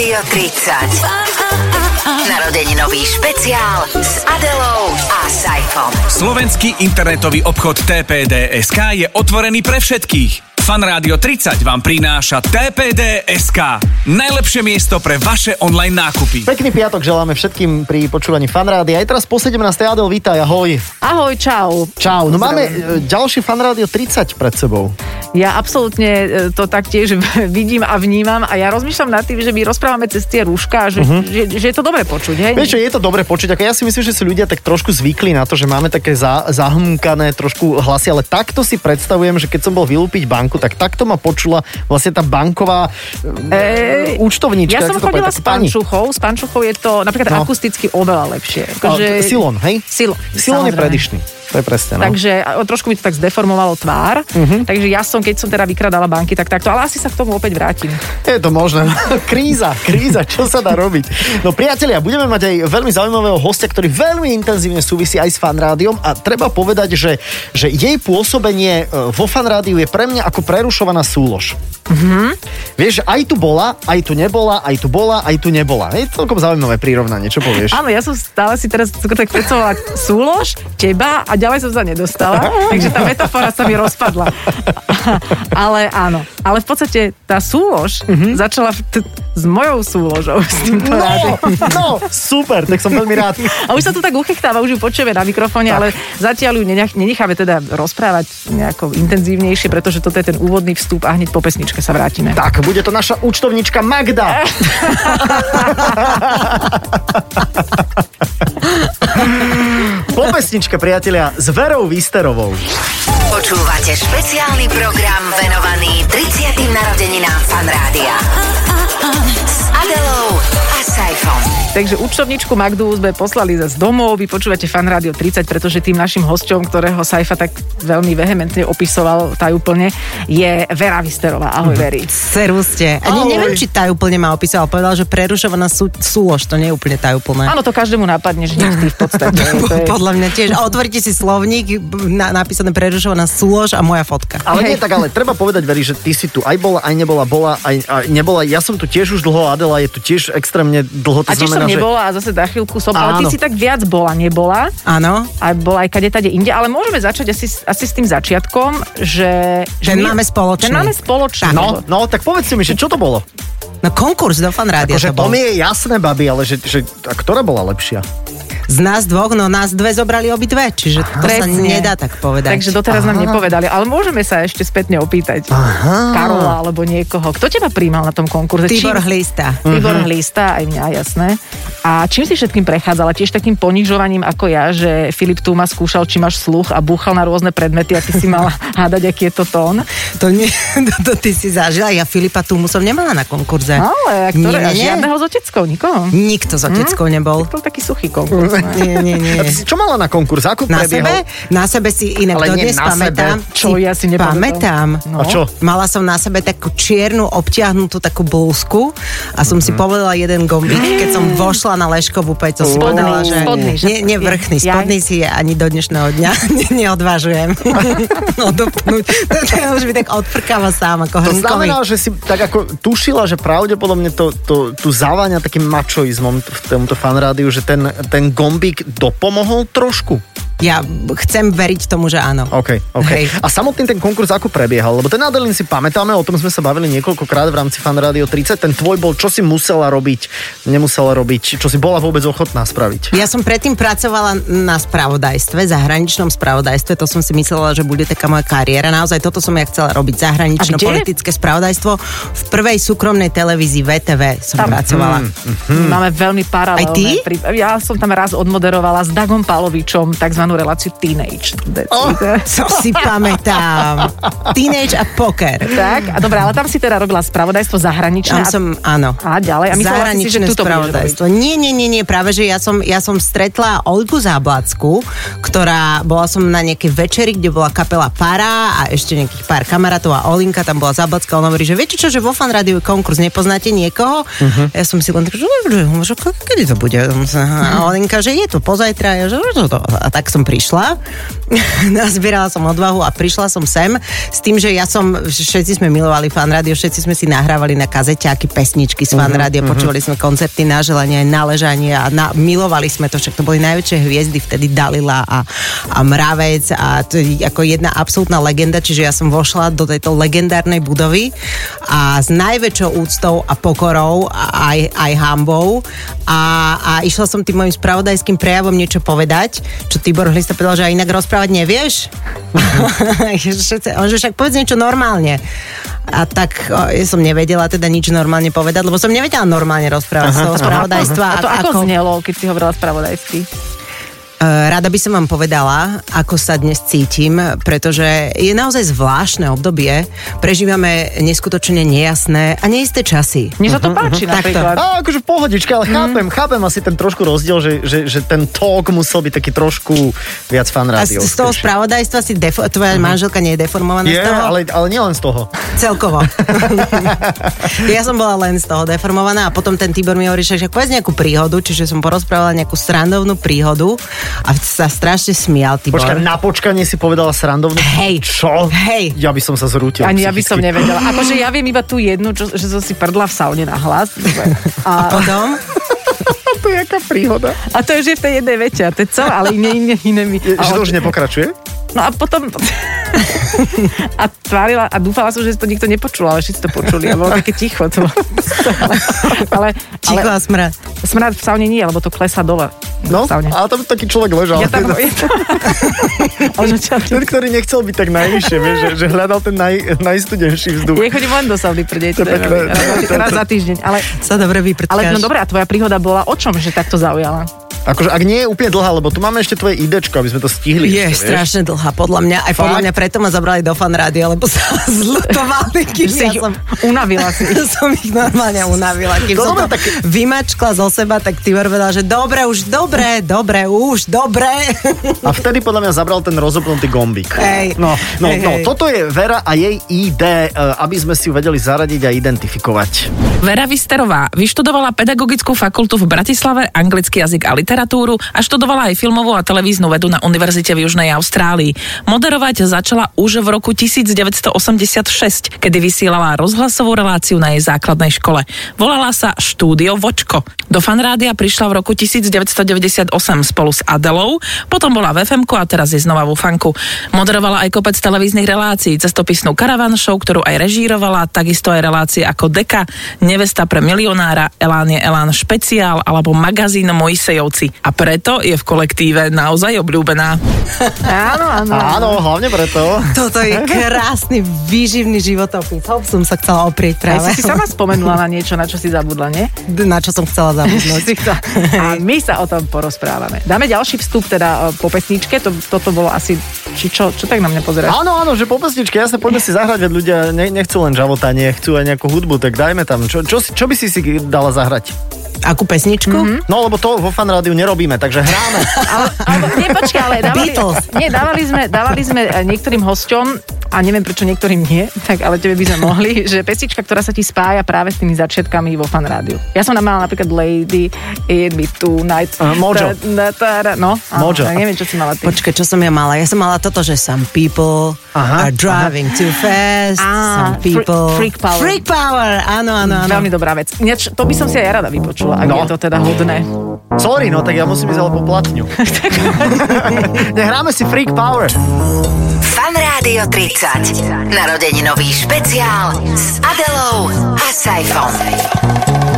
Rádio 30. Narodeninový špeciál s Adelou a Saifom. Slovenský internetový obchod TPDSK je otvorený pre všetkých. Fan Rádio 30 vám prináša TPD.sk. Najlepšie miesto pre vaše online nákupy. Pekný piatok želáme všetkým pri počúvaní Fanrádia. Aj teraz po 17. Adel, vítaj, ahoj. Ahoj, čau. Čau, no máme e, ďalší Fanrádio 30 pred sebou. Ja absolútne e, to taktiež vidím a vnímam a ja rozmýšľam nad tým, že my rozprávame cez tie rúška, že, uh-huh. že, že je to dobre počuť, hej? Vieš, že je to dobre počuť, ako ja si myslím, že si ľudia tak trošku zvykli na to, že máme také za, zahmkané trošku hlasy, ale takto si predstavujem, že keď som bol vylúpiť banku, tak takto ma počula vlastne tá banková e, účtovníčka. Ja som chodila s pančuchou, s pančuchou je to napríklad no. akusticky oveľa lepšie. Akože... Silon, hej? Silon. Silon je predišný. To je presne, no. Takže trošku mi to tak zdeformovalo tvár. Uh-huh. Takže ja som, keď som teda vykradala banky, tak takto. Ale asi sa k tomu opäť vrátim. Je to možné. kríza, kríza, čo sa dá robiť? No priatelia, budeme mať aj veľmi zaujímavého hostia, ktorý veľmi intenzívne súvisí aj s fanrádiom a treba povedať, že, že jej pôsobenie e, vo fanrádiu je pre mňa ako prerušovaná súlož. Uh-huh. Vieš, aj tu bola, aj tu nebola, aj tu bola, aj tu nebola. Je celkom zaujímavé prirovnanie, čo povieš? Áno, ja som stále si teraz tak predstavovala súlož, teba a ďalej som sa nedostala, takže tá metafora sa mi rozpadla. ale áno, ale v podstate tá súlož mm-hmm. začala t- s mojou súložou. S týmto no, no, super, tak som veľmi rád. A už sa to tak uchechtáva, už ju počujeme na mikrofóne, ale zatiaľ ju nenech, nenecháme teda rozprávať nejako intenzívnejšie, pretože toto je ten úvodný vstup a hneď po pesničke sa vrátime. Tak, bude to naša účtovnička Magda. po pesničke, priatelia, s Verou Výsterovou. Počúvate špeciálny program venovaný 30. narodeninám Fanrádia. S Adelou. Takže účtovničku Magdu sme poslali z domov, vy počúvate Fan Radio 30, pretože tým našim hosťom, ktorého Saifa tak veľmi vehementne opisoval tajúplne, je Vera Visterová. Ahoj, Veri. Servuste. A ne, neviem, či tajúplne ma opisoval. Povedal, že prerušovaná sú, súlož, to nie je úplne tajúplné. Áno, to každému napadne, že v podstate. je... Podľa mňa tiež. A otvoríte si slovník, na, napísané prerušovaná súlož a moja fotka. Ale Hej. nie tak, ale treba povedať, Veri, že ty si tu aj bola, aj nebola, bola, aj, aj nebola. Ja som tu tiež už dlho, Adela je tu tiež extrémne dlho. To a tiež som že... nebola a zase za chvíľku som, Áno. ale ty si tak viac bola, nebola. Áno. A bola aj kade tade inde, ale môžeme začať asi, asi s tým začiatkom, že... Ten že máme spoločný. Ten máme spoločný. No, no, tak povedzte mi, že čo to bolo? No konkurs do fanrádia akože to bol. to mi je jasné, babi, ale že, že a ktorá bola lepšia? Z nás dvoch, no nás dve zobrali obidve, čiže to Presne. sa nedá tak povedať. Takže doteraz Aha. nám nepovedali, ale môžeme sa ešte spätne opýtať. Aha. Karola alebo niekoho. Kto teba príjmal na tom konkurze? Tibor Čím? Hlista. Tibor uh-huh. Hlista, aj mňa, jasné. A čím si všetkým prechádzala? Tiež takým ponižovaním ako ja, že Filip tu ma skúšal, či máš sluch a búchal na rôzne predmety a ty si mala hádať, aký je to tón. To, nie, to, to ty si zažila. Ja Filipa tu som nemala na konkurze. Ale ktoré, nie, nie, žiadneho z oteckou, nikoho? Nikto z oteckou hm? nebol. To bol taký suchý konkurs. Nie, nie, nie. A ty si čo mala na konkurs? Ako na sebe? Na sebe si inak Ale dodnes pamätám. Sebe. Čo ja si nepamätám. No. A čo? Mala som na sebe takú čiernu obtiahnutú takú blúzku a som mm-hmm. si mhm. povedala jeden gombík, keď som vošla na Leškovú peť, to si povedala, že... Spodný, že... Nie, nie vrchný, spodný si je ani do dnešného dňa neodvážujem odopnúť. To ja už mi tak odprkáva sám ako To znamená, že si tak ako tušila, že pravdepodobne to, to, tu zaváňa takým mačoizmom v tomto fanrádiu, že ten, ten gombík dopomohol trošku? Ja chcem veriť tomu, že áno. OK, OK. Hej. A samotný ten konkurs ako prebiehal? Lebo ten Adelin si pamätáme, o tom sme sa bavili niekoľkokrát v rámci Fan Radio 30. Ten tvoj bol, čo si musela robiť, nemusela robiť, čo si bola vôbec ochotná spraviť? Ja som predtým pracovala na spravodajstve, zahraničnom spravodajstve, to som si myslela, že bude taká moja kariéra. Naozaj toto som ja chcela robiť, zahranično-politické spravodajstvo. V prvej súkromnej televízii VTV som tam, pracovala. Mm, mm. Máme veľmi paralelné. Aj ty? Ja som tam raz odmoderovala s Dagom Palovičom, takzvaný tzv. reláciu Teenage. Oh, to si pamätám. Teenage a poker. Tak, a dobre, ale tam si teda robila spravodajstvo zahraničné. Tam som, áno. A ďalej. A zahraničné si, že spravodajstvo. Nie, nie, nie, nie, práve, že ja som, ja som stretla Olgu Záblacku, ktorá, bola som na nejakej večeri, kde bola kapela Para a ešte nejakých pár kamarátov a Olinka, tam bola Záblacka, ona hovorí, že viete čo, že vo fan rádiu konkurs, nepoznáte niekoho? Uh-huh. Ja som si len tak, že, že, že kedy to bude? A Olinka, že je to pozajtra, ja, že, že to. A tak som som prišla. Nazbierala som odvahu a prišla som sem s tým, že ja som, všetci sme milovali fan rádio, všetci sme si nahrávali na kazeťáky pesničky z fan rádia, uh-huh, počúvali sme koncerty na želanie, na ležanie a na, milovali sme to, však to boli najväčšie hviezdy vtedy Dalila a, a Mravec a to je ako jedna absolútna legenda, čiže ja som vošla do tejto legendárnej budovy a s najväčšou úctou a pokorou a aj, aj hambou a, a išla som tým môjim spravodajským prejavom niečo povedať, čo Tibor Hlista povedal, že aj inak rozprávať nevieš. On že však povedz niečo normálne. A tak o, ja som nevedela teda nič normálne povedať, lebo som nevedela normálne rozprávať z toho spravodajstva. A to ako, ako znelo, keď si hovorila spravodajsky? Eh, rada by som vám povedala, ako sa dnes cítim, pretože je naozaj zvláštne obdobie. Prežívame neskutočne nejasné a neisté časy. Mne sa to páči uh-huh. napríklad. A akože pohodička, ale chápem, mm. chápem asi ten trošku rozdiel, že, že, že ten talk musel byť taký trošku viac fan A z, z toho spravodajstva si defo- tvoja uh-huh. manželka nie je deformovaná je, z toho? ale, ale nielen z toho. Celkovo. ja som bola len z toho deformovaná a potom ten Tibor mi hovorí, že povedz nejakú príhodu, čiže som porozprávala nejakú srandovnú príhodu a sa strašne smial, Tibor. Počkaj, na počkanie si povedala srandovnú. Hej. Čo? Hej. Ja by som sa zrútil. Ani ja by som nevedela. Akože ja viem iba tú jednu, čo, že som si prdla v saune na hlas. A, a potom? to je jaká príhoda. A to je v tej jednej vete, a to je co, ale iné, iné, iné mi... Je, že to už nepokračuje? No a potom... a tvárila a dúfala som, že to nikto nepočul, ale všetci to počuli a bolo také ticho. To bolo... ale, ticho a smrad. Smrad v saune nie, lebo to klesá dole. No, ale tam taký človek ležal. Ja tam, ja tam... ten, ktorý nechcel byť tak najvyššie, vieš, že, že hľadal ten naj, najstudenší vzduch. Ja chodím len do sauny prdeť. Raz za týždeň. Ale, sa dobre vyprtkáš. Ale no dobré, a tvoja príhoda bola o čom, že takto zaujala? Akože ak nie je úplne dlhá, lebo tu máme ešte tvoje idečko, aby sme to stihli. Je ešte, strašne dlhá, podľa mňa. Aj Fakt? podľa mňa preto ma zabrali do fan rádia, lebo sa zlutovali, kým si ja som... Unavila si. som ich normálne unavila. Kým no, som to tak... vymačkla zo seba, tak ty povedal, že dobre, už dobre, dobre, už dobre. A vtedy podľa mňa zabral ten rozopnutý gombík. Hej. No, no, hej, no hej. toto je Vera a jej ID, e, aby sme si ju vedeli zaradiť a identifikovať. Vera Visterová vyštudovala pedagogickú fakultu v Bratislave, anglický jazyk a literatúru a študovala aj filmovú a televíznu vedu na Univerzite v Južnej Austrálii. Moderovať začala už v roku 1986, kedy vysielala rozhlasovú reláciu na jej základnej škole. Volala sa Štúdio Vočko. Do fanrádia prišla v roku 1998 spolu s Adelou, potom bola v fm a teraz je znova vo fanku. Moderovala aj kopec televíznych relácií, cestopisnú Caravan Show, ktorú aj režírovala, takisto aj relácie ako Deka, Nevesta pre milionára, Elán je Elán špeciál alebo magazín Mojsejovci. A preto je v kolektíve naozaj obľúbená. Áno, áno. Áno, hlavne preto. Toto je krásny, výživný životopis. Hop som sa chcela oprieť práve. Aj si si sama spomenula na niečo, na čo si zabudla, nie? Na čo som chcela zabudnúť. A my sa o tom porozprávame. Dáme ďalší vstup teda po pesničke, to, toto bolo asi, či čo, čo tak na mňa pozeráš? Áno, áno, že po pesničke, jasne, poďme si zahrať, veď ľudia ne, nechcú len žavotanie, chcú aj nejakú hudbu, tak dajme tam. Čo, čo, čo by si si dala zahrať? Akú pesničku? Mm-hmm. No, lebo to vo fan rádiu nerobíme, takže hráme. ale, ale, nie, počkaj, ale dávali, nie, dávali, sme, dávali sme niektorým hosťom a neviem prečo niektorým nie, tak ale tebe by sme mohli, že pesnička, ktorá sa ti spája práve s tými začiatkami vo fan rádiu. Ja som mala napríklad Lady In Me Tonight. Uh, Mojo. Ta, ta, ta, no, Mojo. Neviem, čo si mala ty. Počkaj, čo som ja mala? Ja som mala toto, že some people Aha, are driving aha. too fast, some people... freak power. Freak power, áno, áno, áno. Veľmi dobrá vec. Ináč, to by som si aj ja rada vypočula, ak No. je to teda hodné. Sorry, no tak ja musím ísť ale po platňu. Nehráme si Freak Power. Fan Rádio 30. Narodeninový špeciál s Adelou a Saifom.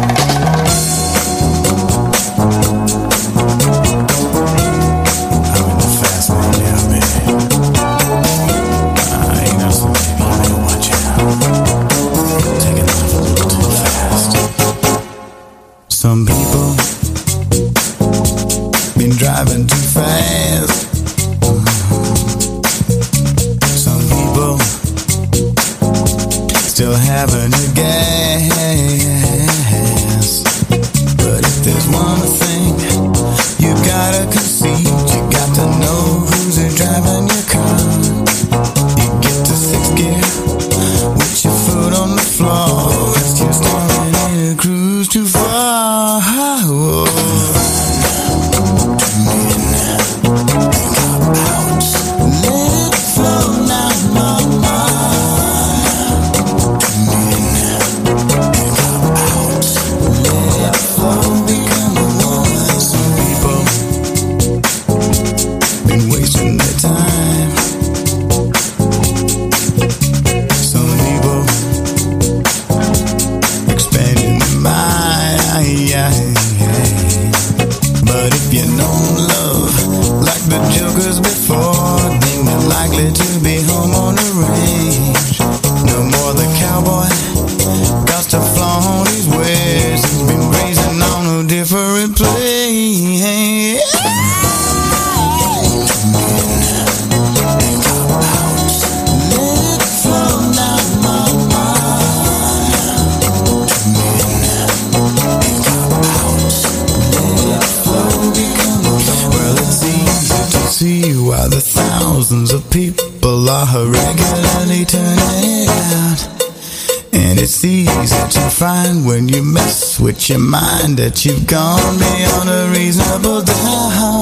Your mind that you've gone beyond a reasonable doubt.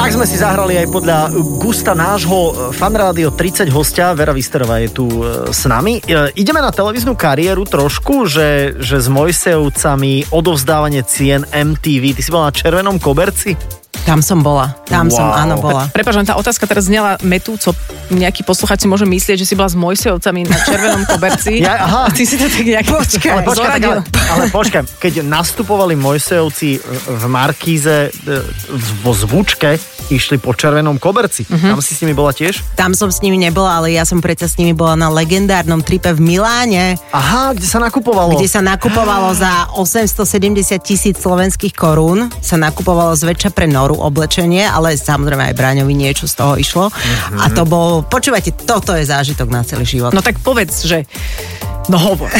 Tak sme si zahrali aj podľa gusta nášho e, fanrádio 30 hostia. Vera Visterová je tu e, s nami. E, Ideme na televíznu kariéru trošku, že, že s Mojsejovcami odovzdávanie cien MTV. Ty si bola na červenom koberci? Tam som bola. Tam som, Wow. áno, bola. Prepač, tá otázka teraz znela metúco. Nejaký posluchač si môže myslieť, že si bola s Mojsejovcami na červenom koberci. Ja- aha. A ty si to tak nejak Počkaj, Ale počkaj, tak, ale, ale počkaj, keď nastupovali Mojsejovci v Markíze vo zvučke, išli po červenom koberci. Tam si s nimi bola tiež? Tam som s nimi nebola, ale ja som predsa s nimi bola na legendárnom tripe v Miláne, Aha, kde sa nakupovalo? kde sa nakupovalo za 870 tisíc slovenských korún. Sa nakupovalo zväčša pre Noru oblečenie, ale samozrejme aj Braňovi niečo z toho išlo. A to bol, počúvajte, toto je zážitok na celý život. No tak povedz, že... No hovor.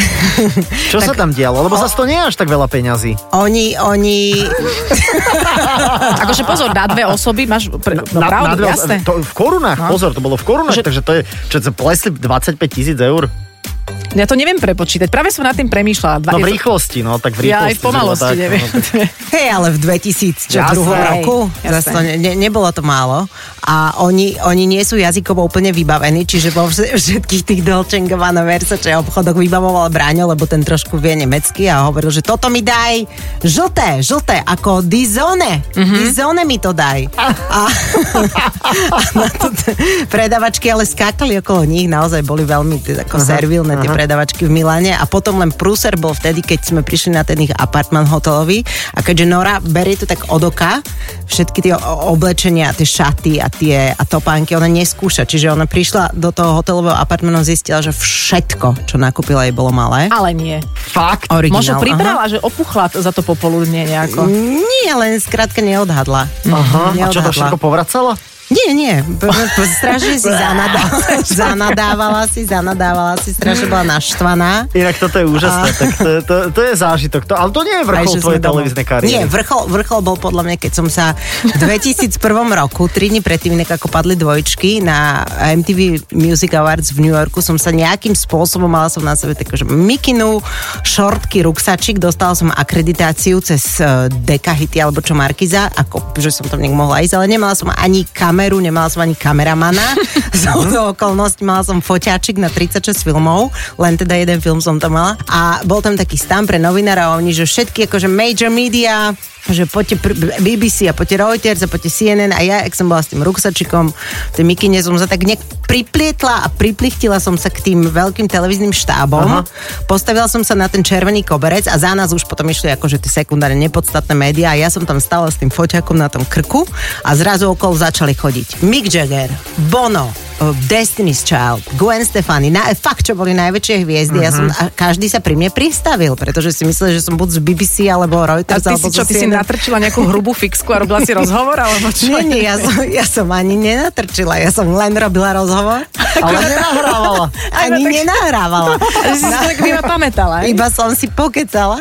Čo sa tam dialo? Lebo zase to nie je až tak veľa peňazí. Oni, oni... Akože pozor, na dve osoby máš... Pre, no, pravdu, dve- jasné. To, v korunách, No. pozor, to bolo v korunách, Že- takže to je, čo plesli 25 tisíc eur. Ja to neviem prepočítať. Práve som nad tým premýšľala. Dva, No v rýchlosti, no tak v rýchlosti. Ja aj v pomalosti, tak, neviem. no, Hej, ale v 2000, čo Jasné. druhom Hej, roku, jasné. to ne, ne, nebolo to málo. A oni, oni nie sú jazykovo úplne vybavení, čiže vo vš- všetkých tých Dolce Gabbana Versace obchodoch vybavoval Bráňo, lebo ten trošku vie nemecky a hovoril, že toto mi daj žlté, žlté, ako Dizone. Mhm. Mm-hmm. Dizone mi to daj. A, a na to t- predavačky ale skákali okolo nich, naozaj boli veľmi t- ako servilné tie predavačky v Miláne a potom len prúser bol vtedy, keď sme prišli na ten ich apartman hotelový a keďže Nora berie to tak od oka, všetky tie oblečenia, tie šaty a tie a topánky, ona neskúša, čiže ona prišla do toho hotelového apartmanu, zistila, že všetko, čo nakúpila jej bolo malé. Ale nie. Fakt? Originál, Možno aha. pribrala, že opuchla za to popoludne nejako. Nie, len skrátka neodhadla. Aha, a čo to Neodhadla. všetko povracala? Nie, nie. Strašne si zanadávala, zanadávala si, zanadávala si, strašne bola naštvaná. Inak toto je úžasné, tak to, to, to je zážitok. To, ale to nie je vrchol Aj, tvojej televíznej kariéry. Nie, vrchol, vrchol bol podľa mňa, keď som sa v 2001 roku, tri dní predtým, ako padli dvojčky na MTV Music Awards v New Yorku, som sa nejakým spôsobom, mala som na sebe takú, že mikinu, šortky, ruksačik, dostala som akreditáciu cez uh, Deka Hity alebo čo Markiza, ako, že som tam nejak mohla ísť, ale nemala som ani kameru, kameru, nemala som ani kameramana. Z okolností mala som foťáčik na 36 filmov, len teda jeden film som tam mala. A bol tam taký stan pre novinárov oni, že všetky akože major media, že poďte BBC a poďte Reuters a poďte CNN a ja, ak som bola s tým ruksačikom, tej mikine som sa tak nejak priplietla a priplichtila som sa k tým veľkým televíznym štábom. Aha. Postavila som sa na ten červený koberec a za nás už potom išli akože tie sekundárne nepodstatné médiá a ja som tam stála s tým foťakom na tom krku a zrazu okolo začali chodiť Mick Jagger, Bono, uh, Destiny's Child, Gwen Stefani, na, fakt, čo boli najväčšie hviezdy. Uh-huh. Ja som, a každý sa pri mne pristavil, pretože si myslel, že som buď z BBC alebo A Reuters. ty alebo si čo, ty si natrčila nejakú hrubú fixku a robila si rozhovor, alebo čo? Nie, nie, ja som, ja som ani nenatrčila, ja som len robila rozhovor. Ale nenahrávala. Ani nenahrávala. Že si si to tak iba pamätala? Iba som si pokecala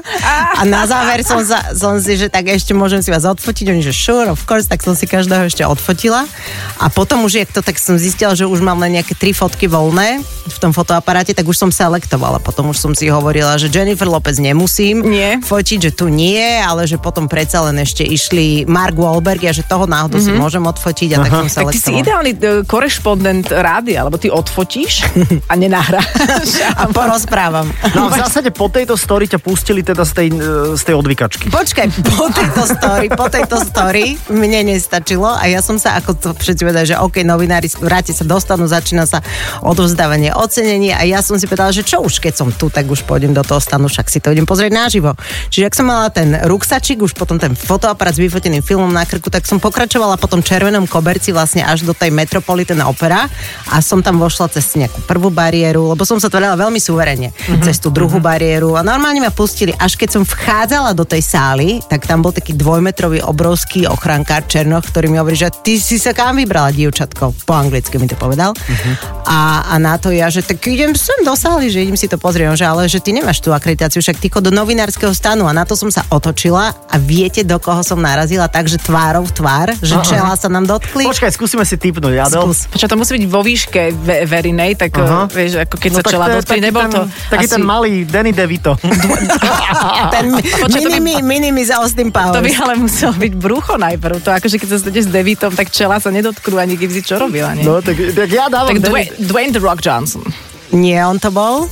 a na záver som, sa, som si, že tak ešte môžem si vás odfotiť. Oni, že sure, of course, tak som si každého ešte odfotila. A potom už, jak to tak som zistila, že už mám len nejaké tri fotky voľné v tom fotoaparáte, tak už som selektovala. Potom už som si hovorila, že Jennifer Lopez nemusím Nie. fotiť, že tu nie, ale že potom predsa len ešte išli Mark Wahlberg a že toho náhodou si môžem odfotiť a tak som Mhm. Tak ty si selektovala. ideálny e, korešpondent rádia, lebo ty odfotíš a nenahráš. A porozprávam. No v zásade po tejto story ťa pustili teda z tej, e, z tej odvykačky. Počkaj, po tejto story, po tejto story mne nestačilo a ja som sa, ako to všetci povedali, že OK, novinári vráti sa dostanú, začína sa odovzdávanie ocenení a ja som si povedala, že čo už, keď som tu, tak už pôjdem do toho stanu, však si to idem pozrieť naživo. Čiže ak som mala ten ruksačik, už potom ten fotoaparát s vyfoteným filmom na krku, tak som pokračovala po tom červenom koberci vlastne až do tej Metropolitan Opera a som tam vošla cez nejakú prvú bariéru, lebo som sa tvorila veľmi suverene, mm-hmm. cez tú druhú bariéru a normálne ma pustili, až keď som vchádzala do tej sály, tak tam bol taký dvojmetrový obrovský ochrankár Černoch, ktorý mi hovorí, že ty si sa kam vybrala, dievčatko, po anglicky mi to povedal. Mm-hmm. A, a na to ja, že tak idem sem do sály, že idem si to pozrieť, že ale že ty nemáš tú akreditáciu, však ty chod do novinárskeho stanu a na to som sa otočila a viete, do koho som narazila, takže tvárov tvár, že čela sa nám dotkli. Počkaj, skúsime si typnúť, Adel. Skús. Počkaj, to musí byť vo výške ve- verinej, tak Aha. uh, vieš, ako keď No sa čela taký nebol ten, to Taký asi... ten malý Danny DeVito. Ten Počkaj, to by- minimi, minimi za Austin Powers. To by ale muselo byť brucho najprv. To akože keď sa stretneš s Devitom, tak čela sa nedotknú ani si čo robila, nie? No, tak, tak ja dávam... tak Dwayne, Dwayne The Rock Johnson. Nie, on to bol.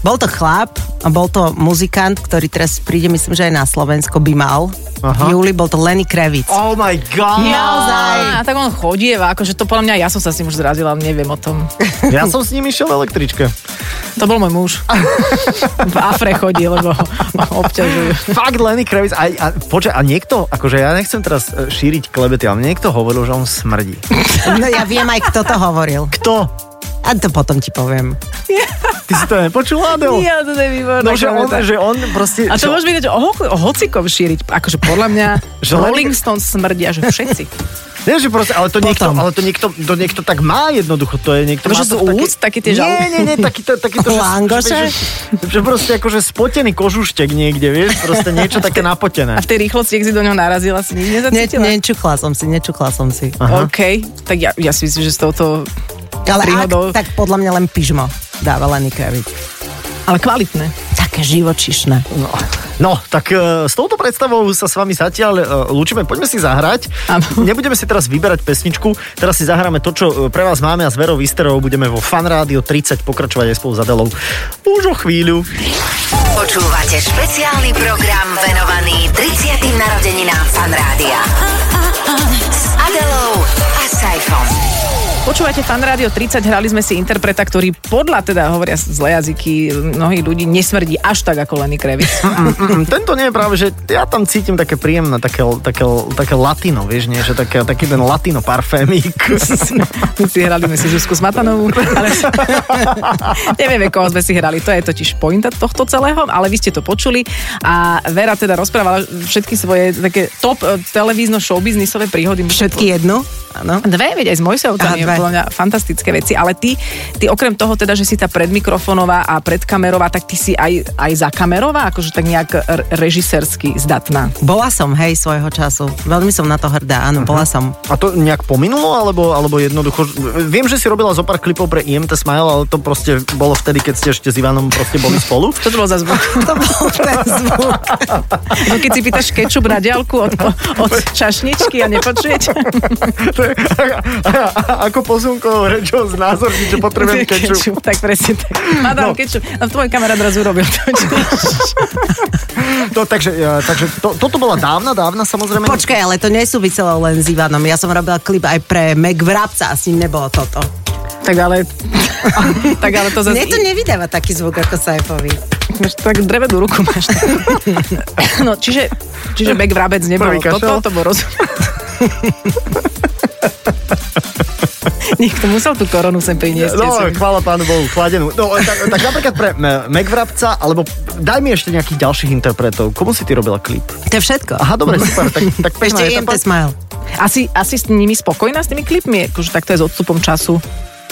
Bol to chlap a bol to muzikant, ktorý teraz príde, myslím, že aj na Slovensko by mal. Aha. V júli bol to Lenny Kravitz. Oh my god! Naozaj. A tak on chodieva, akože to podľa mňa, ja som sa s ním už zrazila, neviem o tom. Ja som s ním išiel v električke. To bol môj muž. V Afre chodí, lebo ho obťažujú. Fakt Lenny Kravitz. A, a, počkaj, a niekto, akože ja nechcem teraz e, šíriť klebety, ale niekto hovoril, že on smrdí. No ja viem aj, kto to hovoril. Kto? A to potom ti poviem. Ty si to nepočul, Adel? Ja, to je výborné. No, že on, že on proste... A to čo- môžeš vidieť o, o hocikom šíriť. Akože podľa mňa Že Rolling Stones smrdia, že všetci. Nie, že proste, ale to niekto, Potom. ale to niekto, to niekto tak má jednoducho, to je niekto Akože má to v úst, taký tie žal- Nie, nie, nie, taký to, taký to že, Langoše? že, že, proste akože spotený kožuštek niekde, vieš, proste niečo také napotené. A v tej rýchlosti, ak si do ňoho narazila, si nič Ne, nezacítila? nečukla som si, nečukla som si. OK, tak ja, ja si myslím, že s touto... Ale príhodou- ak, tak podľa mňa len pyžmo dáva Lenny Kravitz. Ale kvalitné. Také živočišné. No, no tak e, s touto predstavou sa s vami zatiaľ e, lúčime. Poďme si zahrať. Áno. Nebudeme si teraz vyberať pesničku. Teraz si zahráme to, čo e, pre vás máme a s Verou Visterovou budeme vo Fan Rádio 30 pokračovať aj spolu s Adelou. Už o chvíľu. Počúvate špeciálny program venovaný 30. narodeninám Fan Rádia. S Adelou a Saifom. Počúvate Fan Rádio 30, hrali sme si interpreta, ktorý podľa teda hovoria zlé jazyky mnohých ľudí nesmrdí až tak ako Lenny Kravitz. Mm, tento nie je práve, že ja tam cítim také príjemné, také, také, také latino, vieš, nie? Že také, taký ten latino parfémik. Si hrali sme si Zuzku Smatanovú, ale nevieme, koho sme si hrali. To je totiž pointa tohto celého, ale vy ste to počuli a Vera teda rozprávala všetky svoje také top eh, televízno showbiznisové príhody. Všetky jednu? Áno. Dve, veď aj s Mojsovcami Dve. podľa mňa fantastické veci, ale ty, ty okrem toho teda, že si tá predmikrofonová a predkamerová, tak ty si aj, aj za kamerová, akože tak nejak režisérsky zdatná. Bola som, hej, svojho času. Veľmi som na to hrdá, áno, bola som. A to nejak pominulo, alebo, alebo jednoducho... Viem, že si robila zo pár klipov pre IMT Smile, ale to proste bolo vtedy, keď ste ešte s Ivanom proste boli spolu. Čo to bolo za zvuk? To bol ten zvuk. No keď si pýtaš kečup na diálku od, od čašničky a nepočujete? To a, ako posunkovou rečou znázorniť, že potrebujem kečup. Tak presne tak. Madame No. kečup. A tvoj kamarát raz urobil to. No, takže takže to, toto bola dávna, dávna samozrejme. Počkaj, ale to nesúviselo len s Ivanom. Ja som robila klip aj pre Meg Vrabca a s ním nebolo toto. tak ale... tak ale to zase... Mne to nevydáva taký zvuk ako Saifovi. Tak drevenú ruku máš. No, čiže, čiže Bek Vrabec nebol toto, to bol rozum. Niekto musel tú koronu sem priniesť. No, sem. chvála pánu Bohu, chladenú. No, tak, tak napríklad pre Megvrabca, alebo daj mi ešte nejakých ďalších interpretov. Komu si ty robila klip? To je všetko. Aha, dobre, super. Tak, tak Ešte IMT. Smile. Asi, asi s nimi spokojná s tými klipmi? Akože takto je s odstupom času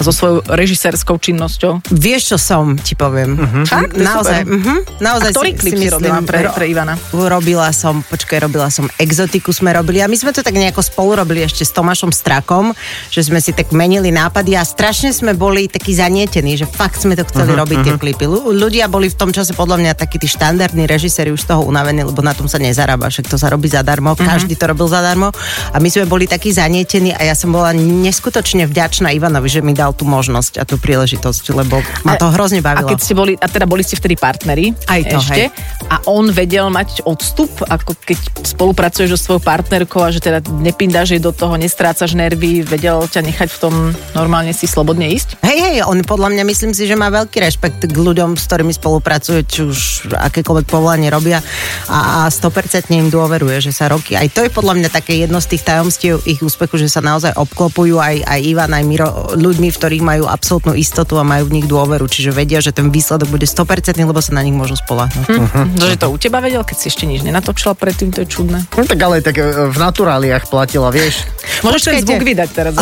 so svojou režisérskou činnosťou. Vieš, čo som, ti poviem. Uh-huh. Fakt? Naozaj, uh-huh. naozaj A ktorý klip si robila pre, pre Ivana? Robila som, počkaj, robila som exotiku sme robili a my sme to tak nejako spolu robili ešte s Tomášom Strakom, že sme si tak menili nápady a strašne sme boli takí zanietení, že fakt sme to chceli uh-huh, robiť tie klipy. Ľu- Ľudia boli v tom čase podľa mňa takí tí štandardní režiséri už z toho unavení, lebo na tom sa nezarába, však to sa robí zadarmo, uh-huh. každý to robil zadarmo a my sme boli takí zanietení a ja som bola neskutočne vďačná Ivanovi, že mi dal tú možnosť a tú príležitosť, lebo ma to hrozne A bavilo. keď ste boli, a teda boli ste vtedy partneri Aj to, ešte, hej. a on vedel mať odstup, ako keď spolupracuješ so svojou partnerkou a že teda nepindáš jej do toho, nestrácaš nervy, vedel ťa nechať v tom normálne si slobodne ísť? Hej, hej, on podľa mňa myslím si, že má veľký rešpekt k ľuďom, s ktorými spolupracuje, či už akékoľvek povolanie robia a, a 100% im dôveruje, že sa roky. Aj to je podľa mňa také jedno z tých tajomstiev ich úspechu, že sa naozaj obklopujú aj, aj Ivan, aj Miro ľuďmi, v ktorých majú absolútnu istotu a majú v nich dôveru, čiže vedia, že ten výsledok bude 100%, lebo sa na nich môžu spolahnuť. Hm. Hm. Že to u teba vedel, keď si ešte nič nenatočila predtým, to je čudné. No tak ale tak e, v naturáliách platila, vieš. Môžeš ten Počkajte. zvuk vydať teraz.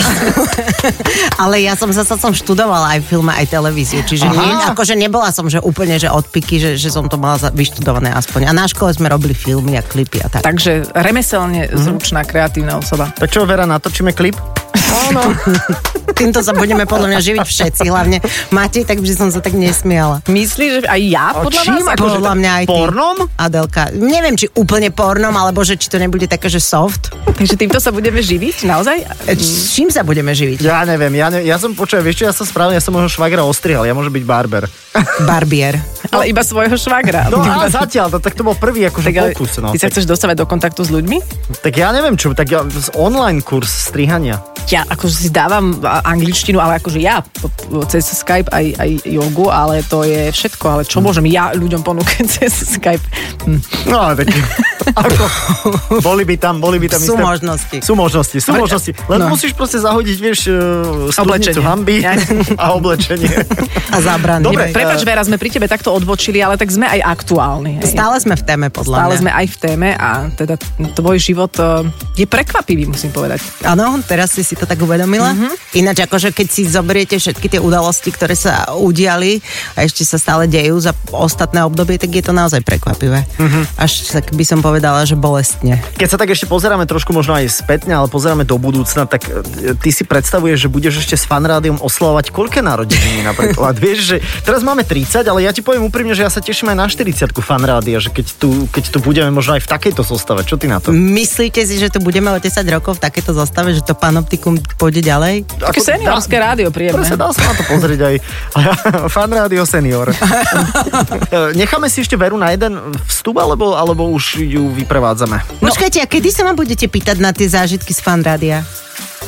Ale ja som zase som študovala aj filme, aj televíziu, čiže nie, akože nebola som, že úplne, že odpiky, že, že som to mala za- vyštudované aspoň. A na škole sme robili filmy a klipy a tak. Takže remeselne zručná, kreatívna osoba. Tak čo, Vera, natočíme klip? Áno. Týmto sa budeme podľa mňa živiť všetci, hlavne Matej, tak by som sa tak nesmiala. Myslíš, že aj ja podľa čím? vás? Akože Podľa mňa aj ty. Pornom? Adelka. Neviem, či úplne pornom, alebo že či to nebude také, že soft. Takže týmto sa budeme živiť, naozaj? E, čím sa budeme živiť? Ja neviem, ja, ne, ja som počul, vieš čo, ja som správne, ja som môjho švagra ostrihal, ja môžem byť barber. Barbier. Ale iba svojho švagra. No a zatiaľ, to, tak to bol prvý akože tak, ale, pokus. No. ty sa tak, chceš dostávať do kontaktu s ľuďmi? tak ja neviem čo, tak ja, online kurz strihania. Ja akože si dávam angličtinu, ale akože ja cez Skype aj, aj jogu, ale to je všetko. Ale čo môžem ja ľuďom ponúkať cez Skype? Hm. No tak, ako, boli by tam, boli by tam Sú isté- možnosti. Sú možnosti, sú Ale- možnosti. Len no. musíš proste zahodiť, vieš, studnicu Oblečenie. hamby Ja- a oblečenie. A zábrany. Dobre. Prepač, Vera, sme pri tebe takto odbočili, ale tak sme aj aktuálni. hej. Stále sme v téme, podľa Stále mňa. sme aj v téme a teda tvoj život eh, je prekvapivý, musím povedať. Áno, teraz si si to tak uvedomila. Mhm. Mm-hmm. Ináč, akože keď si zoberiete všetky tie udalosti, ktoré sa udiali a ešte sa stále dejú za ostatné obdobie, tak je to naozaj prekvapivé. Mhm. Mm-hmm. Až tak by som povedala, že bolestne. Keď sa tak ešte pozeráme trošku možno aj spätne, ale pozeráme do budúcna, tak e, ty si predstavuješ, že budeš ešte s fanrádiom oslavovať koľké narodeniny napríklad. Vieš, že teraz máme 30, ale ja ti poviem úprimne, že ja sa teším aj na 40 fanrádia, že keď tu, keď tu budeme možno aj v takejto zostave. Čo ty na to? Myslíte si, že tu budeme o 10 rokov v takéto zostave, že to panoptikum pôjde ďalej? Také seniorské rádio, príjemné. Presne, dá sa na to pozrieť aj fan rádio senior. E, Necháme si ešte Veru na jeden vstup, alebo, alebo už ju vyprevádzame? No. Počkajte, a kedy sa ma budete pýtať na tie zážitky z fanrádia?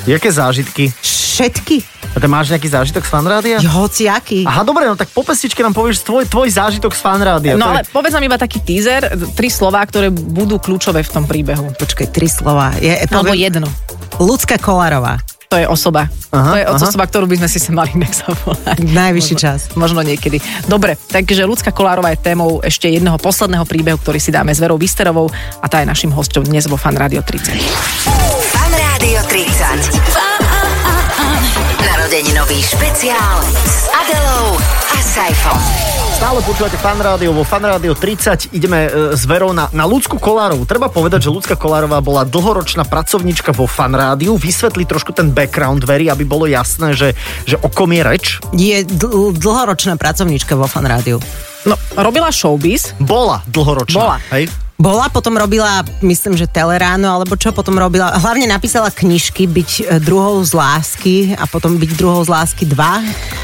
Jaké zážitky? Všetky? A ty máš nejaký zážitok z fanrádia? Jo, hociaký. Aha, dobre, no tak po pestičke nám povieš tvoj, tvoj zážitok z fanrádia. No To je- ale povedz nám iba taký teaser, tri slová, ktoré budú kľúčové v tom príbehu. Počkaj, tri slova. Je, Alebo poviem, jedno. Ľudská Kolárová. To je osoba. Aha, to je aha. osoba, ktorú by sme si sa mali inak zavolať. Najvyšší možno, čas. Možno niekedy. Dobre, takže ľudská Kolárová je témou ešte jedného posledného príbehu, ktorý si dáme s Verou Vysterovou a tá je našim hosťom dnes vo Fan Radio 30. Fan Rádio 30. narodeninový špeciál s Adelou a Saifom. Stále počúvate Fan Rádio, vo Fan Rádio 30 ideme e, s Verou na, na Ľudsku Kolárovú. Treba povedať, že Ľudská Kolárová bola dlhoročná pracovníčka vo Fan Rádiu. Vysvetli trošku ten background Very, aby bolo jasné, že, že o kom je reč. Je dl- dlhoročná pracovníčka vo fan rádiu. No, robila showbiz. Bola dlhoročná. Bola. Hej? Bola, potom robila, myslím, že Teleráno, alebo čo potom robila. Hlavne napísala knižky Byť e, druhou z lásky a potom Byť druhou z lásky 2.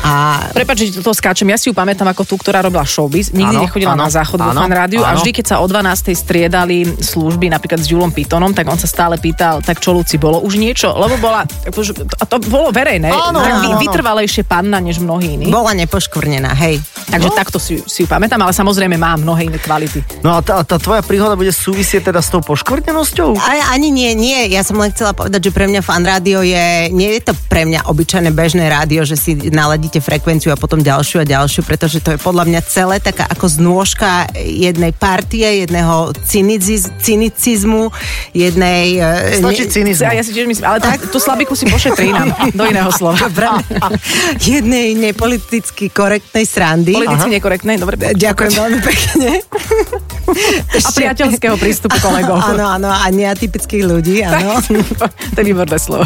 A Prepač, že to skáčem, ja si ju pamätám ako tú, ktorá robila showbiz. Nikdy Áno, nechodila áno, na záchod vo áno, fan rádiu a vždy, keď sa o 12. striedali služby napríklad s Julom Pitonom, tak on sa stále pýtal, tak čo Luci, bolo už niečo? Lebo bola, a to bolo verejné, Áno, tak áno. vytrvalejšie panna než mnohí iní. bola nepoškvrnená, hej. Takže takto si, si ju pamätám, ale samozrejme má mnohé iné kvality. No a tá, tá tvoja príhoda bude súvisieť teda s tou poškvrnenosťou? A, ani nie, nie. Ja som len chcela povedať, že pre mňa fan rádio je, nie je to pre mňa obyčajné bežné rádio, že si naladíte frekvenciu a potom ďalšiu a ďalšiu, pretože to je podľa mňa celé taká ako znôžka jednej partie, jedného cyniziz, cynicizmu, jednej... e, Stačí ne- cynizmu. Ja, ja si tiež myslím, ale tak, tú slabiku si pošetrí nám do iného slova. jednej nepoliticky korektnej srandy. Politicky nekorektnej, dobre. Ďakujem veľmi pekne. A priateľského prístupu kolegov. Áno, áno, a neatypických ľudí, áno. to je výborné slovo.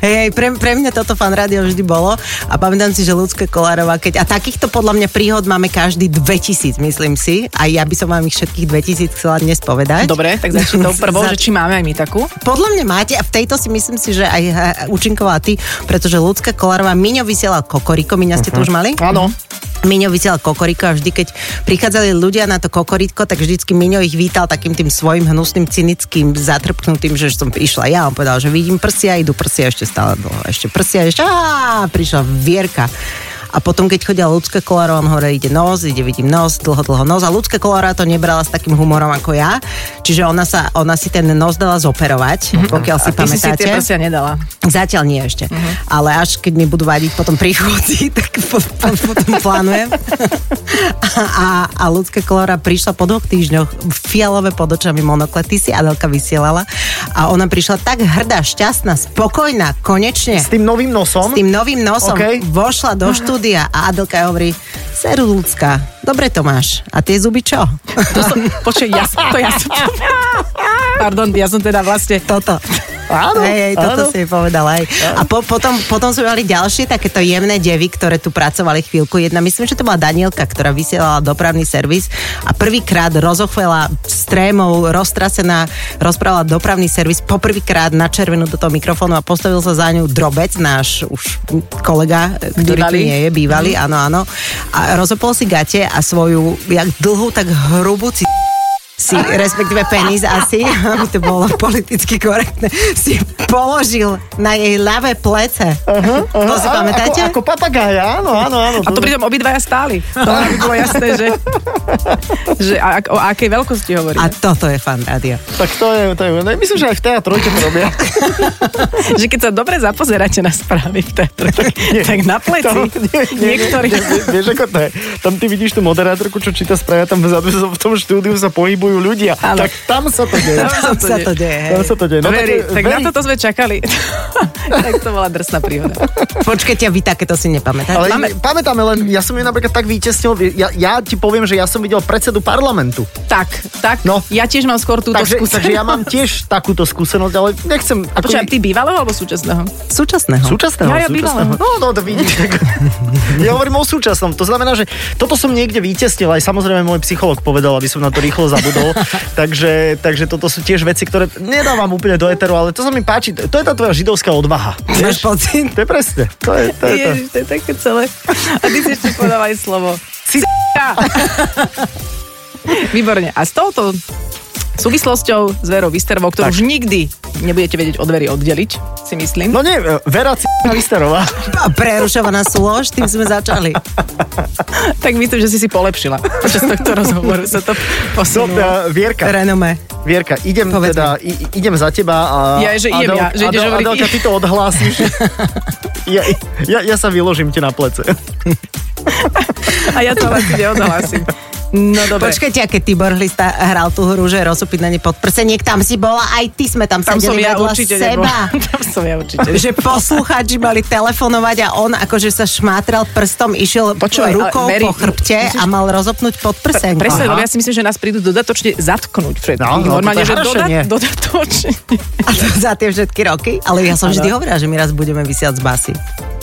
Hej, pre, pre mňa toto fan rádio vždy bolo a pamätám si, že Ľudské Kolárová, keď a takýchto podľa mňa príhod máme každý 2000, myslím si, a ja by som vám ich všetkých 2000 chcela dnes povedať. Dobre, tak začni tou prvou, že či máme aj my takú. Podľa mňa máte a v tejto si myslím si, že aj eh, účinkovala ty, pretože Ľudská Kolárová Miňo vysiela Kokoriko, Miňa ste to už mali? Áno. Miňo vysielal kokoriko a vždy, keď prichádzali ľudia na to kokoritko, tak vždycky Miňo ich vítal takým tým svojim hnusným, cynickým, zatrpknutým, že som išla ja. On povedal, že vidím prsia, idú prsia ešte stále dlho. Ešte prsia, ešte á, prišla Vierka. A potom, keď chodia ľudské koláro, on hore ide nos, ide, vidím nos, dlho, dlho nos. A ľudské kolára to nebrala s takým humorom ako ja. Čiže ona, sa, ona si ten nos dala zoperovať, pokiaľ si A ty si pamätáte. tie nedala. Zatiaľ nie ešte. Uh-huh. Ale až keď mi budú vadiť potom príchodzi, tak po, po, potom plánujem. A, a, a ľudské kolora prišla po dvoch týždňoch fialové pod očami monokle. Ty si Adelka vysielala. A ona prišla tak hrdá, šťastná, spokojná, konečne. S tým novým nosom? S tým novým nosom OK. vošla do štúdia a Adelka hovorí, Seru ľudská, dobre to máš. A tie zuby čo? To som, počuj, ja, som- to ja som... Pardon, ja som teda vlastne... Toto. Áno, Hej, hej, toto áno. si povedala. Aj. A po, potom, potom sme mali ďalšie takéto jemné devy, ktoré tu pracovali chvíľku. Jedna, myslím, že to bola Danielka, ktorá vysielala dopravný servis a prvýkrát rozochvela strémov, roztrasená, rozprávala dopravný servis poprvýkrát na červenú do toho mikrofónu a postavil sa za ňu drobec, náš už kolega, ktorý Bývalý. tu nie je, bývalý, áno, áno. A rozopol si gate a svoju, jak dlhú, tak hrubú ci si, respektíve penis asi, aby to bolo politicky korektné, si položil na jej ľavé plece. Uh-huh, to si pamätáte? Ako, ako papagája, áno, áno, áno. A to pritom obidvaja stáli. To aby bolo jasné, že, že a, o akej veľkosti hovorí. A toto je fan rádio. Tak to je, to je, no, myslím, že aj v teatrojke to robia. že keď sa dobre zapozeráte na správy v teatre, tak, tak na pleci To- nie, nie, nie, niektorí... nie, vie- Vieš, ako to je? Tam ty vidíš tú moderátorku, čo číta správy, a tam vzadu sa- v tom štúdiu sa pohybujú ľudia. Áno. Tak tam sa to deje. Tam sa to deje. Tam sa to deje. No, Veri, tak, Veri, na toto sme čakali. tak to bola drsná príhoda. Počkajte, vy takéto si nepamätáte? ale Máme- pamätáme len, ja som ju napríklad tak vytesnil, ja, ja ti poviem, že ja som videl predsedu parlamentu. Tak, tak, No. ja tiež mám skôr túto Takže, skúsenosť. takže ja mám tiež takúto skúsenosť, ale nechcem... A počkaj, ty bývalého alebo súčasného? Súčasného. Súčasného, Ja, ja súčasného. bývalého. No, no, to vidíš. Tak... ja hovorím o súčasnom. To znamená, že toto som niekde vytesnil. Aj samozrejme môj psycholog povedal, aby som na to rýchlo zabudol. Takže, takže toto sú tiež veci, ktoré nedávam úplne do eteru, ale to sa mi páči. To je tá tvoja židovská odvaha. Máš pocit? To je presne. To je, to je to. Ježiš, to je také celé. A ty si ešte povedal aj slovo. C***a. Výborne. A s touto súvislosťou s Verou Vysterovou, ktorú Tak. už nikdy nebudete vedieť od Very oddeliť, si myslím. No nie, Vera C. Listerová. A prerušovaná súlož, tým sme začali. Tak myslím, že si si polepšila. Počas tohto rozhovoru sa to No, posunulo. uh, Vierka, Renome. Vierka, idem Povedz teda, i, idem za teba a... Ja, že idem ja, že ideš Adel. Adelka, ty to odhlásiš. ja, ja, ja sa vyložím ti na plece. A ja to vlastne neodhlásim. No dobre. Počkajte, aké Tibor Hlista hral tú hru, že rozúpiť na ne pod prseniek, tam si bola, aj ty sme tam, Tam sedeli ja vedľa seba. nebola. Tam som ja určite. že posluchači mali telefonovať a on akože sa šmátral prstom, išiel Počúvaj, rukou Mary, po chrbte a mal rozopnúť pod prsenku. Presne, lebo ja si myslím, že nás prídu dodatočne zatknúť všetkých. No, no, Normálne, že doda- dodatočne. A to za tie všetky roky. Ale ja som vždy hovorila, že my raz budeme vysiať z basy.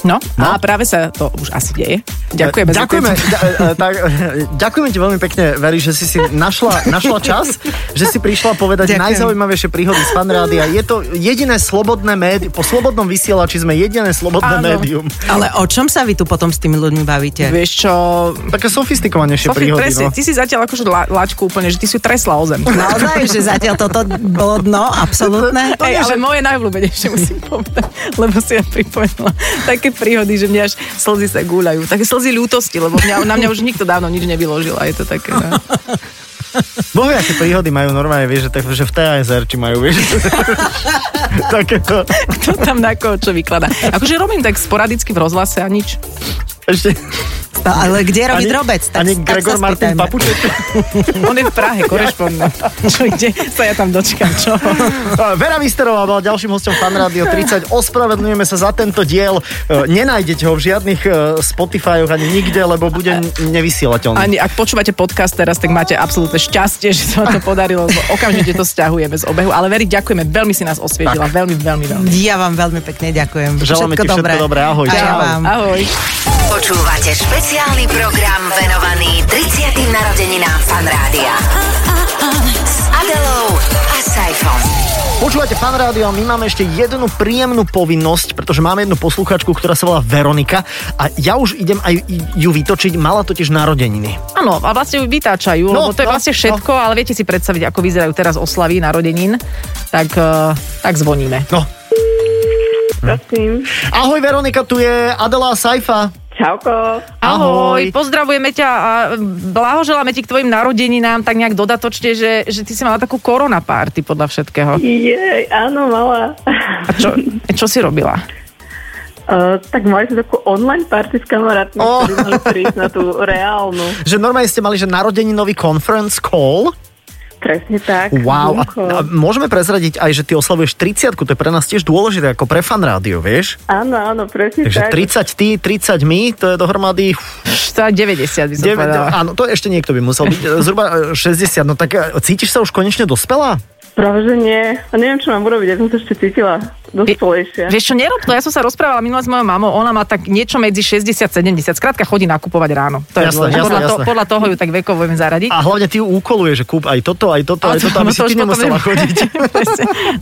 No, a práve sa to už asi deje. Ďakujeme, Ďakujeme, za ďa- e, tak, e, ďakujeme ti veľmi pekne, Veri, že si si našla, našla čas, že si prišla povedať Ďakujem. najzaujímavejšie príhody z Fanrádia. Je to jediné slobodné médium, po slobodnom vysielači sme jediné slobodné Áno. médium. Ale o čom sa vy tu potom s tými ľuďmi bavíte? Vieš čo, Také sofistikovanejšie Sofi, príhody. presne, No. ty si zatiaľ akože la, lačku úplne, že ty si tresla o zem. Naozaj, že zatiaľ toto bolo dno, absolútne. Hej, ale moje najobľúbenejšie musím povedať, lebo si ja pripomenula také príhody, že mňa až slzy sa gúľajú. Také slzy ľútosti, lebo mňa, na mňa už nikto dávno nič nevyložil a je to také... No. Bohu, aké príhody majú normálne, vieš, že, tak, že v TASR či majú, vieš. Takéto. Kto tam na koho čo vykladá. Akože robím tak sporadicky v rozhlase a nič. Ešte. Ale kde robí Ani- drobec? Tak, Ani tak Gregor sa Martin. Papuček. On je v Prahe, korešpondent. Čo ide, sa ja tam dočkam, čo? Vera Misterová bola ďalším hostom Fan Radio 30. Ospravedlňujeme sa za tento diel. E, Nenájdete ho v žiadnych e, Spotifyoch ani nikde, lebo bude nevysielateľný. Ani ak počúvate podcast teraz, tak máte absolútne šťastie, že sa vám to podarilo, lebo okamžite to stiahujeme z obehu. Ale Veri, ďakujeme, veľmi si nás osvietila, veľmi, veľmi, veľmi. Ja vám veľmi pekne ďakujem. Želáme ti všetko dobré. Ahoj. A ja vám. Ahoj. Počúvate špeciálny program venovaný 30. narodeninám Fan Rádia. S Adelou a Saifom. Počúvate Fan Rádio a my máme ešte jednu príjemnú povinnosť, pretože máme jednu posluchačku, ktorá sa volá Veronika a ja už idem aj ju vytočiť, mala totiž narodeniny. Áno, a vlastne ju vytáčajú, No, no, lebo to je no, vlastne všetko, no. ale viete si predstaviť, ako vyzerajú teraz oslavy narodenín, tak, uh, tak zvoníme. No. Prosím. Ahoj Veronika, tu je Adela Saifa. Čauko. Ahoj. Ahoj, pozdravujeme ťa a blahoželáme ti k tvojim narodeninám tak nejak dodatočne, že, že ty si mala takú korona party podľa všetkého. Jej, áno, mala. A čo, čo si robila? Uh, tak mali sme takú online party s kamarátmi, Oh. oh. ktorí mali prísť na tú reálnu. Že normálne ste mali, že narodeninový conference call. Presne tak. Wow. A, a môžeme prezradiť aj, že ty oslavuješ 30 to je pre nás tiež dôležité, ako pre fan rádio, vieš? Áno, áno, presne Takže tak. 30 ty, 30 my, to je dohromady... To je 90 by som Deve, povedala. áno, to ešte niekto by musel byť. e, Zhruba e, 60. No tak e, cítiš sa už konečne dospelá? Práve, že nie. A neviem, čo mám urobiť, ja som sa ešte cítila dospelejšia. Vieš čo, nerob to, ja som sa rozprávala minule s mojou mamou, ona má tak niečo medzi 60 a 70, skrátka chodí nakupovať ráno. To je Jasné, jasné, podľa, To, jasné. podľa toho ju tak vekovo viem zaradiť. A hlavne ty ju úkoluje, že kúp aj toto, aj toto, aj toto, aby no si to ty nemusela chodiť.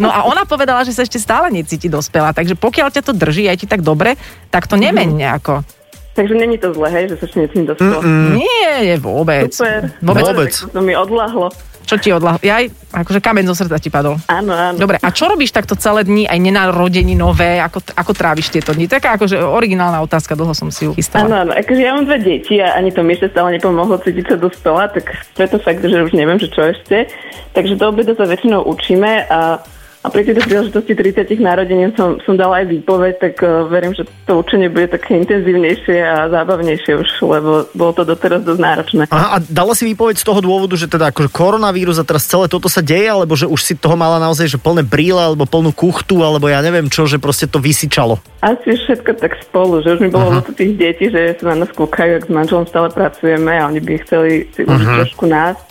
No a ona povedala, že sa ešte stále necíti dospelá, takže pokiaľ ťa to drží aj ti tak dobre, tak to nemeň nejako. Takže není to zle, hej, že sa ešte necítim dospela. Nie, nie, vôbec. Super. Vôbec. Vôbec. To mi odľahlo. Čo ti odlah... Jaj, akože kameň zo srdca ti padol. Áno, áno. Dobre, a čo robíš takto celé dni, aj nenarodení nové, ako, ako tráviš tieto dni? Taká akože originálna otázka, dlho som si ju Áno, chystala. áno, akože ja mám dve deti a ani to mi ešte stále nepomohlo cítiť sa dospela, tak preto fakt, že už neviem, že čo ešte. Takže do obeda sa väčšinou učíme a, a pri tejto príležitosti 30 narodenín som, som dala aj výpoveď, tak uh, verím, že to učenie bude také intenzívnejšie a zábavnejšie už, lebo bolo to doteraz dosť náročné. Aha, a dala si výpoveď z toho dôvodu, že teda akože koronavírus a teraz celé toto sa deje, alebo že už si toho mala naozaj že plné brýle, alebo plnú kuchtu, alebo ja neviem čo, že proste to vysyčalo. Asi všetko tak spolu, že už mi bolo ľúto tých detí, že sa na nás kúkajú, ak s manželom stále pracujeme a oni by chceli si užiť trošku nás.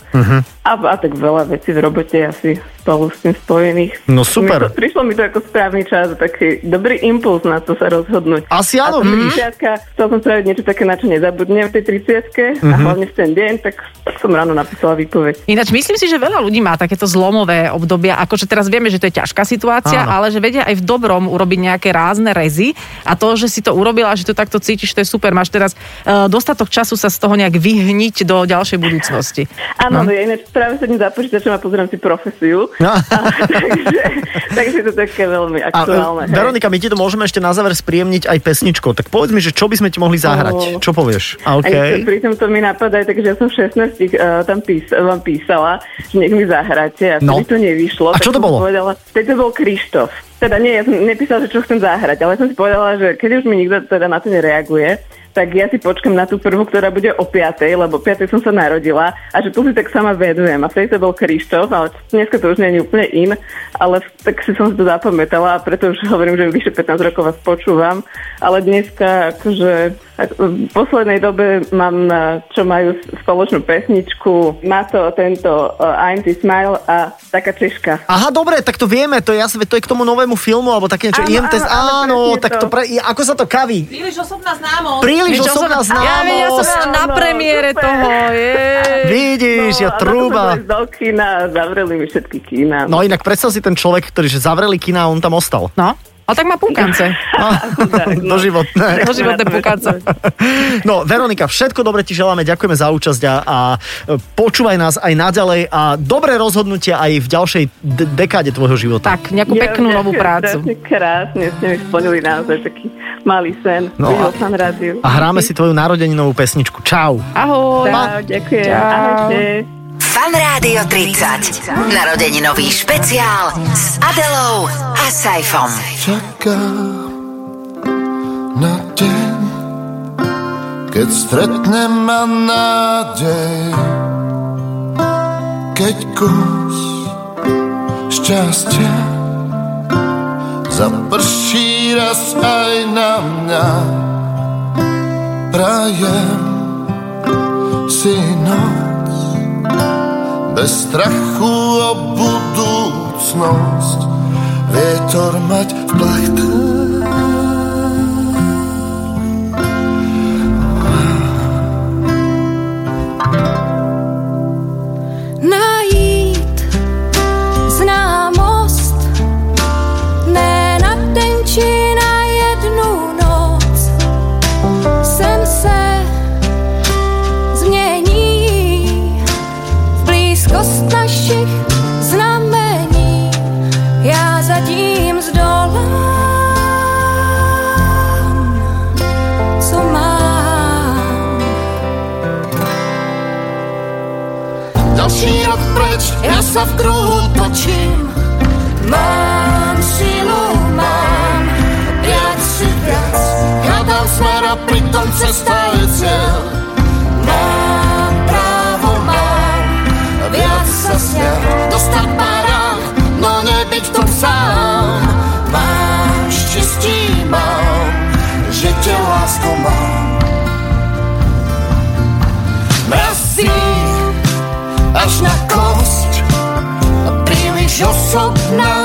A, a tak veľa vecí v robote asi spolu s tým spojených. No super. Mi to, prišlo mi to ako správny čas, taký dobrý impuls na to sa rozhodnúť. Asi áno. A mm. 30 chcel som spraviť niečo také, na čo nezabudnem v tej 30 a hlavne v ten deň, tak, tak som ráno napísala výpoveď. Ináč myslím si, že veľa ľudí má takéto zlomové obdobia, akože teraz vieme, že to je ťažká situácia, Áno. ale že vedia aj v dobrom urobiť nejaké rázne rezy a to, že si to urobila, že to takto cítiš, to je super. Máš teraz uh, dostatok času sa z toho nejak vyhniť do ďalšej budúcnosti. Áno, no. ja ináč práve sedím za počítačom a pozerám si profesiu. No. A, takže, takže to také veľmi A, aktuálne. hej. Veronika, my ti to môžeme ešte na záver spríjemniť aj pesničkou. Tak povedz mi, že čo by sme ti mohli zahrať? Oh. Čo povieš? A Aj OK. pri tom to mi napadá, takže ja som v 16 uh, tam pís, vám písala, že nech mi zahráte a No. to nevyšlo. A čo to bolo? Povedala, to bol Krištof. Teda nie, ja som nepísala, že čo chcem zahrať, ale som si povedala, že keď už mi nikto teda na to nereaguje, tak ja si počkam na tú prvú, ktorá bude o 5, lebo o 5 som sa narodila a že tu si tak sama vedujem. A vtedy to bol Krištof, ale dneska to už nie je úplne in, ale tak si som si to zapamätala a preto už hovorím, že vyše 15 rokov vás počúvam. Ale dneska akože ak- v poslednej dobe mám, čo majú spoločnú pesničku, má to tento uh, I'm the Smile a taká Češka. Aha, dobre, tak to vieme, to je jasné, to je k tomu novému filmu, alebo také niečo, Áno, IMTS, áno, áno, áno, tak to, to. pre, ako sa to kaví? Príliš osobná známosť. Príliš Vieš, čo osobná som- Ja, viem, ja som známosť. bola na premiére super. toho. Jej. Vidíš, ja No, a na to som trúba. do kina zavreli mi všetky kína. No inak predstav si ten človek, ktorý že zavreli kina a on tam ostal. No, ale tak má púkance. No, doživotné. Doživotné púkance. No, Veronika, všetko dobre ti želáme, ďakujeme za účasť a, a počúvaj nás aj naďalej a dobré rozhodnutia aj v ďalšej de- dekáde tvojho života. Tak, nejakú peknú novú prácu. Krásne, ste mi splnili naozaj taký malý sen. No a- Videl rádiu. A hráme si tvoju narodeninovú pesničku. Čau. Ahoj. Čau, ďakujem. Čau. Ahojte. Fan Rádio 30. Narodeninový špeciál s Adelou a Saifom. Čakám na deň, keď stretnem ma nádej, keď kus šťastia zaprší raz aj na mňa. Prajem si noc bez strachu o budúcnosť, vietor mať v plachtách. Rok preč, ja sa v kruhu točím. Mám sílu, mám Viac si viac, hľadám smer a pritom cesta je cieľ. mám právo, mám Viac sa sňať, osobná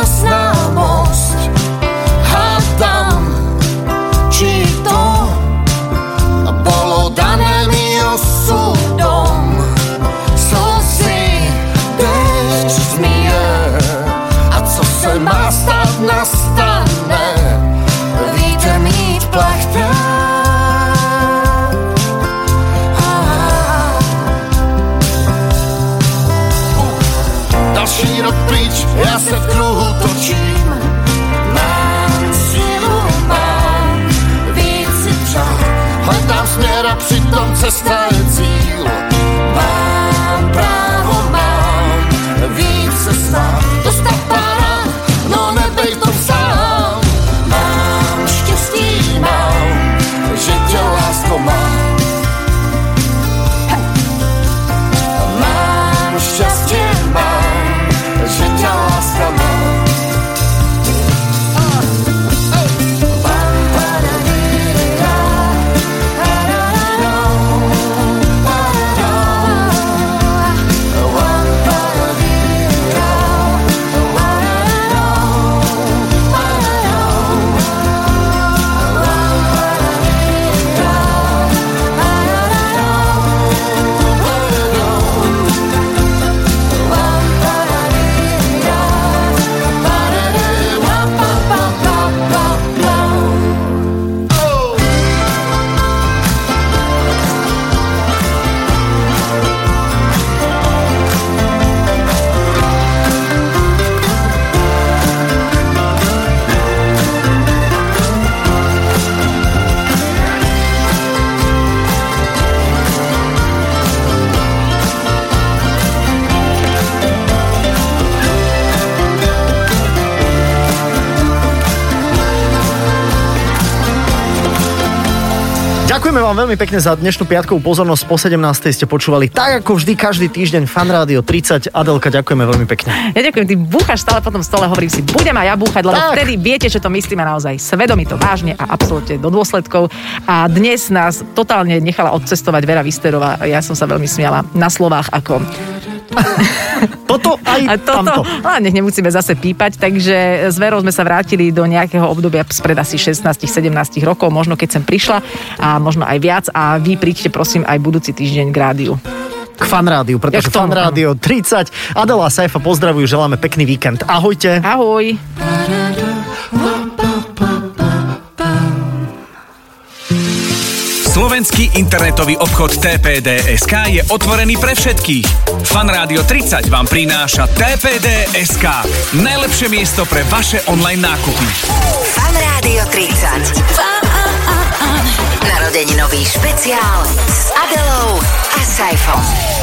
Ďakujeme vám veľmi pekne za dnešnú piatkovú pozornosť. Po 17. ste počúvali tak ako vždy každý týždeň Fan Rádio 30. Adelka, ďakujeme veľmi pekne. Ja ďakujem, ty búchaš stále po tom stole, hovorím si, budem aj ja búchať, lebo Tak. vtedy viete, že to myslíme naozaj svedomito, vážne a absolútne do dôsledkov. A dnes nás totálne nechala odcestovať Vera Visterová. Ja som sa veľmi smiala na slovách ako Toto aj A toto, tamto. a nech nemusíme zase pípať, takže s Verou sme sa vrátili do nejakého obdobia spred asi 16-17 rokov, možno keď som prišla a možno aj viac a vy príďte prosím aj budúci týždeň k rádiu. K Fan Rádiu, pretože tomu, Fan Rádio 30. Adela a Saifa pozdravujú, želáme pekný víkend. Ahojte. Ahoj! Slovenský internetový obchod TPD.sk je otvorený pre všetkých. Fan Rádio 30 vám prináša TPD.sk. Najlepšie miesto pre vaše online nákupy. Fan Rádio 30. Narodeninový špeciál s Adelou a Saifom.